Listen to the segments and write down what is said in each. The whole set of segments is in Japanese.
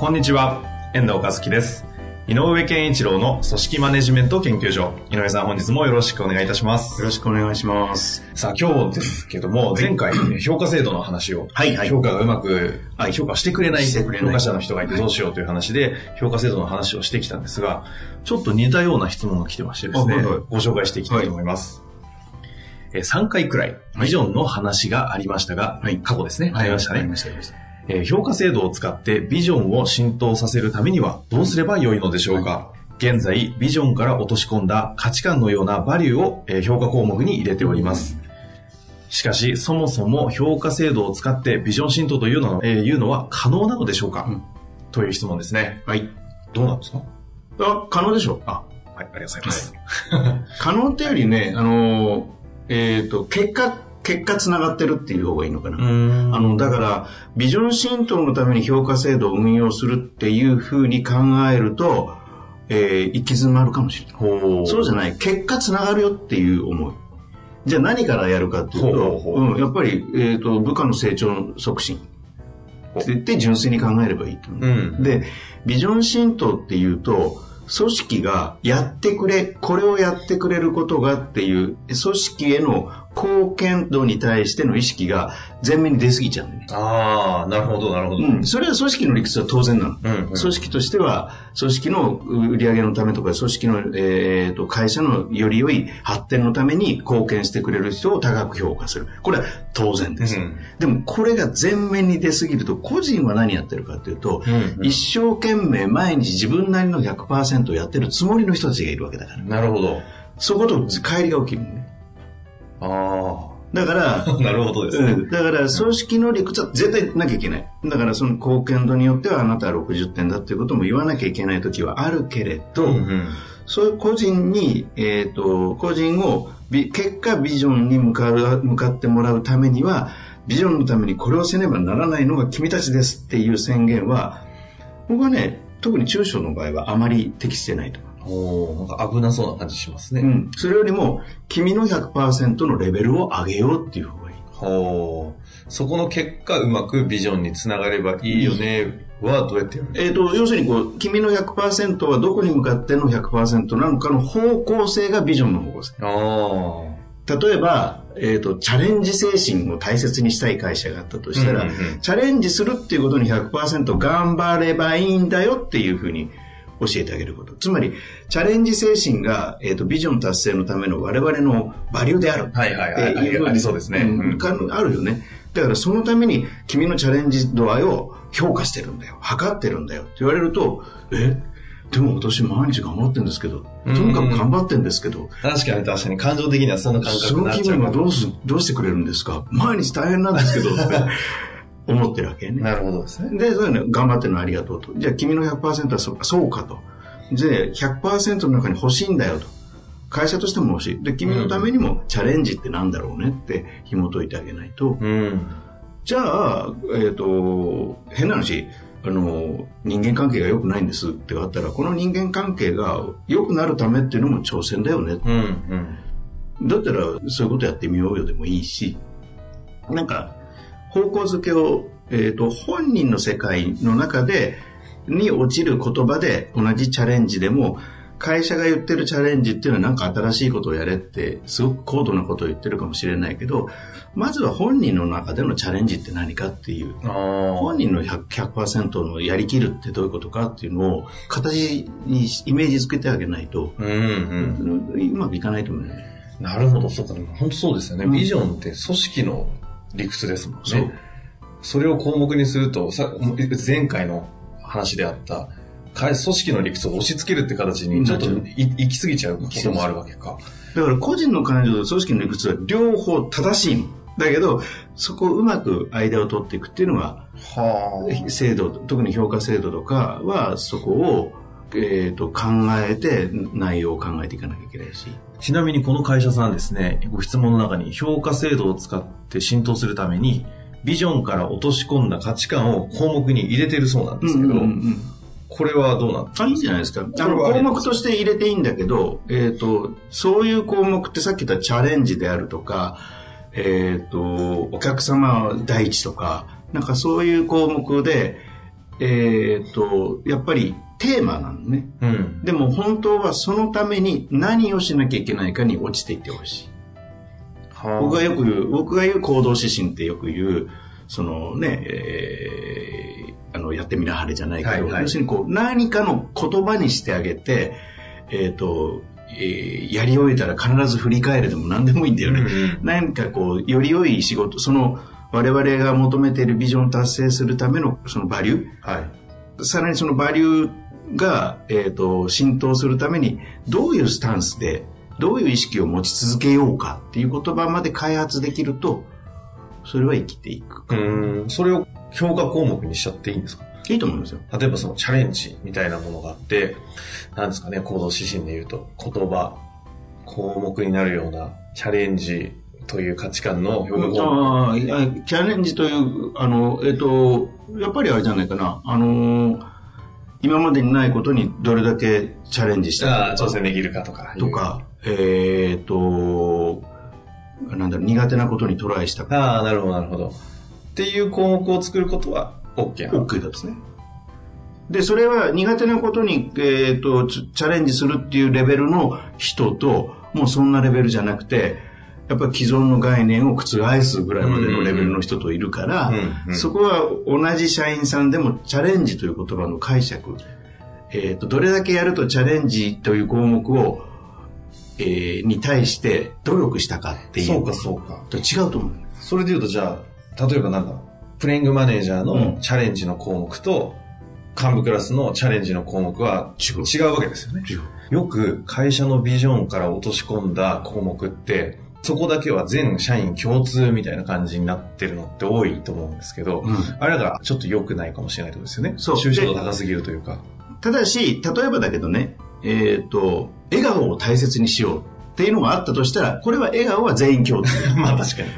こんにちは、遠藤和樹です。井上健一郎の組織マネジメント研究所。井上さん本日もよろしくお願いいたします。よろしくお願いします。さあ今日ですけども、前回、ね、評価制度の話を、はいはい評価がうまく、あ評価してくれない評価者の人がいてどうしようという話で、評価制度の話をしてきたんですが、ちょっと似たような質問が来てましてですね、あはいはいご紹介していきたいと思います。えー3回くらい、ビジョンの話がありましたが、はい過去ですね、ありましたね。ありました、ありました。えー評価制度を使ってビジョンを浸透させるためにはどうすればよいのでしょうか、現在、ビジョンから落とし込んだ価値観のようなバリューを、えー評価項目に入れております。しかし、そもそも評価制度を使ってビジョン浸透というの,、えーいうのは可能なのでしょうか、うんという質問ですね。はい。どうなんですか？あ、可能でしょあ、はい、ありがとうございます。可能っていうよりね、あの、えっ、と、結果、結果繋がってるっていう方がいいのかな。んあの、だから、ビジョン浸透のために評価制度を運用するっていうふうに考えると、えー行き詰まるかもしれない。そうじゃない。結果繋がるよっていう思い。じゃあ何からやるかっていうと、ほうん、やっぱり、えっ、と、部下の成長促進。って言って純粋に考えればいいと思う。うん。で、ビジョン浸透っていうと、組織がやってくれ、これをやってくれることがっていう、組織への貢献度に対しての意識が前面に出過ぎちゃうんだよね。ああ、なるほど、なるほど。うん。それは組織の理屈は当然なの。うんうん組織としては、組織の売り上げのためとか、組織の、えー、と会社のより良い発展のために貢献してくれる人を高く評価する。これは当然です。うんでも、これが前面に出過ぎると、個人は何やってるかっていうと、うんうん一生懸命毎日自分なりの100%やってるつもりの人たちがいるわけだから。なるほど。そこと帰りが起きるのね。あだから、あ、なるほどですね。うん、だから組織の理屈は絶対なきゃいけない。だからその貢献度によってはあなたは60点だっていうことも言わなきゃいけない時はあるけれど、うんうんそういう個人に、えっ、と、個人をビ結果ビジョンに向かう、向かってもらうためには、ビジョンのためにこれをせねばならないのが君たちですっていう宣言は、僕はね、特に中小の場合はあまり適してないと。おーなんか危なそうな感じしますね。うん。それよりも、君の100%のレベルを上げようっていう方がいい。ほう。そこの結果、うまくビジョンにつながればいいよね、はどうやってやるえっ、と、要するにこう、君の100%はどこに向かっての100%なのかの方向性がビジョンの方向性。あ例えば、えっ、と、チャレンジ精神を大切にしたい会社があったとしたら、うんうんうんチャレンジするっていうことに100%頑張ればいいんだよっていうふうに教えてあげること。つまり、チャレンジ精神が、えっ、と、ビジョン達成のための我々のバリューである。あ。はいはいはい。っていうありそうですね。うんあるよね。だからそのために君のチャレンジ度合いを評価してるんだよ。測ってるんだよって言われると、え？でも私毎日頑張ってるんですけど、とにかく頑張ってるんですけど、確かに確かに感情的にはその感そ覚になっちゃうの気分はどうす、どうしてくれるんですか？毎日大変なんですけど、っ て思ってるわけね。なるほどですね。で、そういうの頑張ってるのありがとうと。じゃあ君の100%はそうそうかと。で、100%の中に欲しいんだよと。会社としても欲しい。で、君のためにもチャレンジってなんだろうねって紐解いてあげないと。うん。じゃあ、えっ、と、変な話、あの、人間関係が良くないんですってあったら、この人間関係が良くなるためっていうのも挑戦だよね。うん。うん。だったら、そういうことやってみようよでもいいし、なんか、方向づけを、えっ、と、本人の世界の中で、に落ちる言葉で同じチャレンジでも、会社が言ってるチャレンジっていうのはなんか新しいことをやれって、すごく高度なことを言ってるかもしれないけど、まずは本人の中でのチャレンジって何かっていう、あ本人の 100%, 100のやりきるってどういうことかっていうのを形にイメージづけてあげないと、あ。うんうん。うまくいかないと思うね。なるほど、そうか。本当そうですよね。うんビジョンって組織の理屈ですもんね。それを項目にすると、さ前回の話であった、会組織の理屈を押し付けるって形にちょっとい行き過ぎちゃうこともあるわけか。だから個人の感情と組織の理屈は両方正しいの。だけど、そこをうまく間を取っていくっていうのが、は制度、特に評価制度とかは、そこを、えっ、と、考えて、内容を考えていかなきゃいけないし。ちなみにこの会社さんですね、ご質問の中に評価制度を使って浸透するために、ビジョンから落とし込んだ価値観を項目に入れてるそうなんですけど、これはどうなんですか？あ、いいんじゃないですか。あの、項目として入れていいんだけど、えっ、と、そういう項目ってさっき言ったチャレンジであるとか、えっ、と、お客様第一とか、なんかそういう項目で、えっ、と、やっぱりテーマなのね。うん。でも本当はそのために何をしなきゃいけないかに落ちていってほしい。僕がよく言う、僕が言う行動指針ってよく言う、そのね、えーあの、やってみなはれじゃないけど、はいはい要するにこう、何かの言葉にしてあげて、えっ、と、えーやり終えたら必ず振り返るでも何でもいいんだよね。うん何かこう、より良い仕事、その、我々が求めているビジョンを達成するためのそのバリュー、はい。さらにそのバリューが、えー、と浸透するためにどういうスタンスでどういう意識を持ち続けようかっていう言葉まで開発できるとそれは生きていくうん。それを評価項目にしちゃっていいんですか？いいと思いますよ例えばそのチャレンジみたいなものがあって、なんですかね、行動指針で言うと、言葉、項目になるようなチャレンジという価値観の評価項目。チャレンジというあのえっ、とやっぱりあれじゃないかなあの今までにないことにどれだけチャレンジしたああ、か挑戦できるかとか。と。かえっ、となんだろう苦手なことにトライしたかああ、なるほど、なるほど。っていう項目を作ることは OK なの OK だですね。で、それは苦手なことに、えっ、と、チチャレンジするっていうレベルの人と、もうそんなレベルじゃなくて、やっぱり既存の概念を覆すぐらいまでのレベルの人といるから、そこは同じ社員さんでもチャレンジという言葉の解釈、えっ、と、どれだけやるとチャレンジという項目を、えーに対して努力したかっていう。そうか、そうか。と違うと思う。それで言うと、じゃあ、例えばなんだろう、プレイングマネージャーうんのチャレンジの項目と、幹部クラスのチャレンジの項目は違う違うわけですよね。よく会社のビジョンから落とし込んだ項目って、そこだけは全社員共通みたいな感じになってるのって多いと思うんですけど、うんあれがちょっと良くないかもしれないってことですよね。そう抽象度高すぎるというか。ただし、例えばだけどね、えっ、と、笑顔を大切にしようっていうのがあったとしたら、これは笑顔は全員共通。まあ確かに。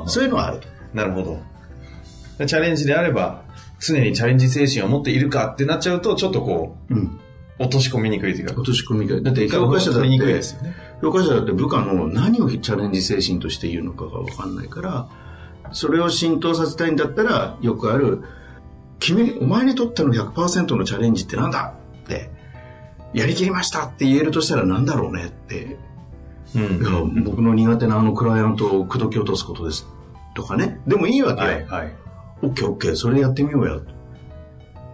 うんそういうのはあると。なるほど。チャレンジであれば、常にチャレンジ精神を持っているかってなっちゃうと、ちょっとこうん。う、落とし込みにくいというか、落とし込みが。だって、評価者だっ取りにくいでて、すよね。評価者だって部下の何をチャレンジ精神として言うのかがわかんないから、それを浸透させたいんだったら、よくある、君、お前にとっての100%のチャレンジってなんだ？って、やりきりましたって言えるとしたらなんだろうねって、ういやん。僕の苦手なあのクライアントを口説き落とすことです。とかね。でもいいわけよ。はい、はい。オッケーオッケー、それやってみようよ。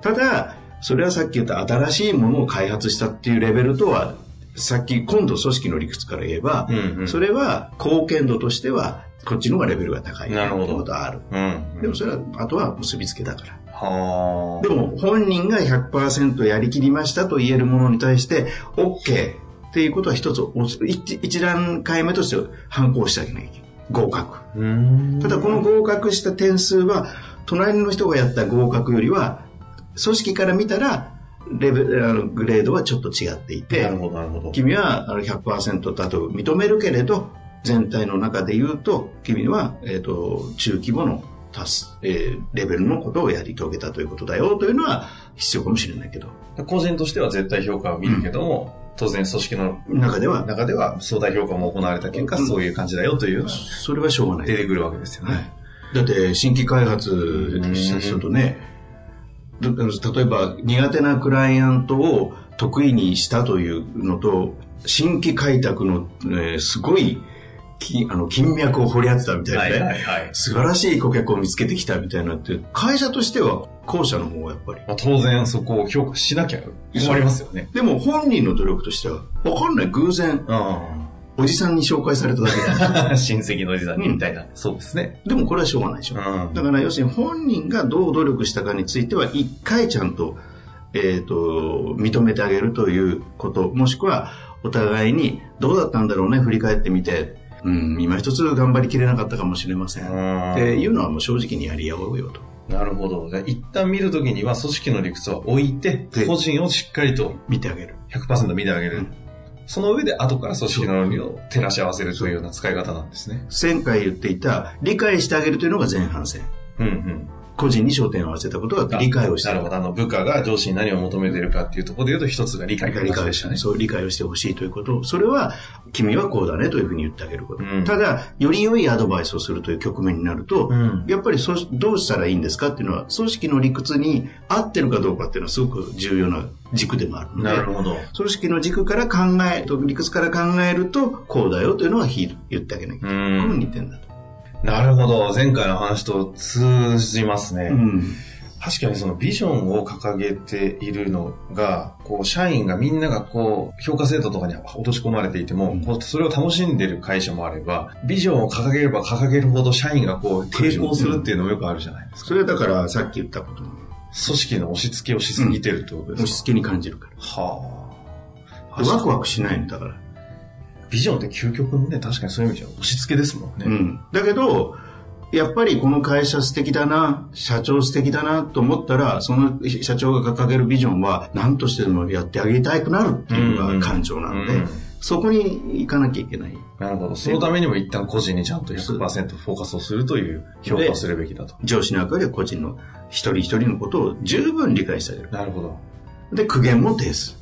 ただ、それはさっき言った新しいものを開発したっていうレベルとは、さっき今度組織の理屈から言えば、うんうんそれは貢献度としては、こっちの方がレベルが高い。なるほどことはある。うん。でもそれは、あとは結びつけだから。はでも本人が100%やりきりましたと言えるものに対して、OK っていうことは一つ、お一一段階目として反抗してあげなきゃいけない。合格。ただこの合格した点数は、隣の人がやった合格よりは、組織から見たら、レベル、あの、グレードはちょっと違っていてなる、ほど、なるほど。君はあの100%だと認めるけれど、全体の中で言うと、君は、えっ、と、中規模の達す、えーレベルのことをやり遂げたということだよというのは必要かもしれないけど、個人としては絶対評価を見るけども、当然組織の中では、中では相対評価も行われた結果、うんそういう感じだよというそれはしょうがない。出てくるわけですよね。はい。だって、新規開発した人とね、ど例えば苦手なクライアントを得意にしたというのと、新規開拓の、えーすごいきあの金脈を掘り当てたみたいなね、はい。素晴らしい顧客を見つけてきたみたいなって、会社としては後者の方がやっぱり。まあ、当然そこを評価しなきゃ困りますよね。でも本人の努力としては、わかんない偶然、うおじさんに紹介されただけ。親戚のおじさんにみたいな。そうですね。でもこれはしょうがないでしょ。うんだから要するに本人がどう努力したかについては一回ちゃんと,、えー、と認めてあげるということもしくはお互いにどうだったんだろうね振り返ってみてうん、今一つ頑張りきれなかったかもしれません。うんっていうのはもう正直にやり合おうよと。なるほど。で一旦見るときには組織の理屈は置いてで、個人をしっかりと見てあげる。100%見てあげる。うんその上で後から組織の論理を照らし合わせるというような使い方なんですね。前回言っていた、理解してあげるというのが前半戦。うんうん。個人に焦点を合わせたことが理解をしてなるほど。あの、部下が上司に何を求めているかっていうところで言うと、一つが理解理解をしでしたね。そう、理解をしてほしいということ。それは、君はこうだねというふうに言ってあげること。うんただ、より良いアドバイスをするという局面になると、うんやっぱりそうどうしたらいいんですかっていうのは、組織の理屈に合ってるかどうかっていうのはすごく重要な軸でもあるので、なるほど。組織の軸から考え、理屈から考えると、こうだよというのは言ってあげなきゃいけない。うんこの2点だと。なるほど。前回の話と通じますね。うん確かにそのビジョンを掲げているのが、こう、社員がみんながこう、評価制度とかに落とし込まれていても、こうそれを楽しんでる会社もあれば、ビジョンを掲げれば掲げるほど社員がこう、抵抗するっていうのもよくあるじゃないですか。それはだから、さっき言ったことの、組織の押し付けをしすぎてるってことですか、押し付けに感じるから。はあ。ワクワクしないんだから。ビジョンって究極のね、確かにそういう意味じゃ押し付けですもんね。うん。だけど、やっぱりこの会社素敵だな、社長素敵だなと思ったら、その社長が掲げるビジョンは何としてでもやってあげたくなるっていうのが感情なので、うんうんそこに行かなきゃいけない。なるほど。そのためにも一旦個人にちゃんと100%フォーカスをするという評価をするべきだと。上司の役割は個人の一人一人のことを十分理解してあげる。なるほど。で、苦言も呈す。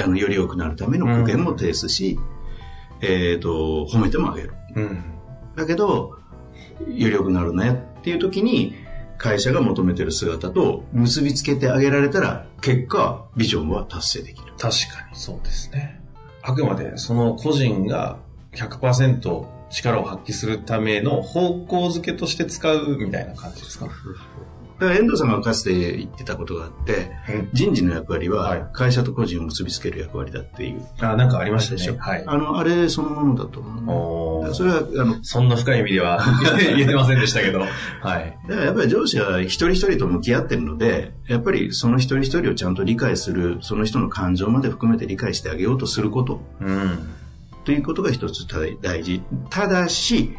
あの、より良くなるための苦言も呈すし、えっ、と、褒めてもあげる。うん。だけど、より良くなるねっていう時に、会社が求めてる姿と結びつけてあげられたら、結果、ビジョンは達成できる。確かにそうですね。あくまでその個人が100%力を発揮するための方向づけとして使うみたいな感じですか？だから遠藤さんがかつて言ってたことがあって、うん人事の役割は会社と個人を結びつける役割だっていう。あ、なんかありましたでしょ？ね。はい。あの、あれそのものだと思う。それは、あの、そんな深い意味では 言えてませんでしたけど。はい。だからやっぱり上司は一人一人と向き合ってるので、やっぱりその一人一人をちゃんと理解する、その人の感情まで含めて理解してあげようとすること、うん。ということが一つ大事。ただし、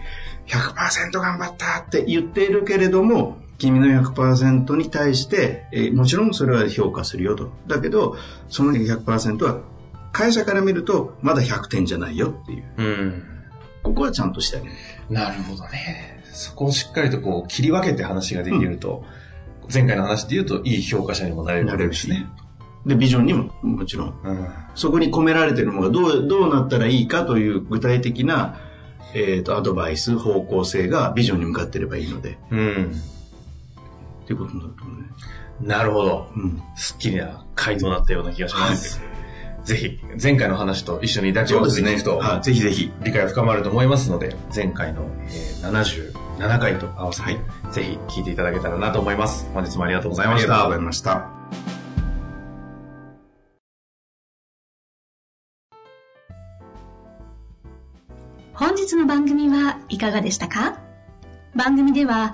100%頑張ったって言っているけれども、君の100%に対して、えーもちろんそれは評価するよと。だけど、その100%は会社から見るとまだ100点じゃないよっていう。うん。ここはちゃんとしてあげる。なるほどね。そこをしっかりとこう切り分けて話ができると、前回の話で言うといい評価者にもなれるわけですね。で、ビジョンにももちろんうん。そこに込められているものがどう、どうなったらいいかという具体的な、えっ、と、アドバイス、方向性がビジョンに向かっていればいいので、うん。っていうことになると思うね。なるほど。うん。すっきりな回答だったような気がします。ぜひ、前回の話と一緒に抱き合わせていくと、はい、ぜひぜひ。理解が深まると思いますので、前回の、えー77回と合わせて、ぜひ聞いていただけたらなと思います。本日もありがとうございましたありがとうござい。ました。本日の番組はいかがでしたか？番組では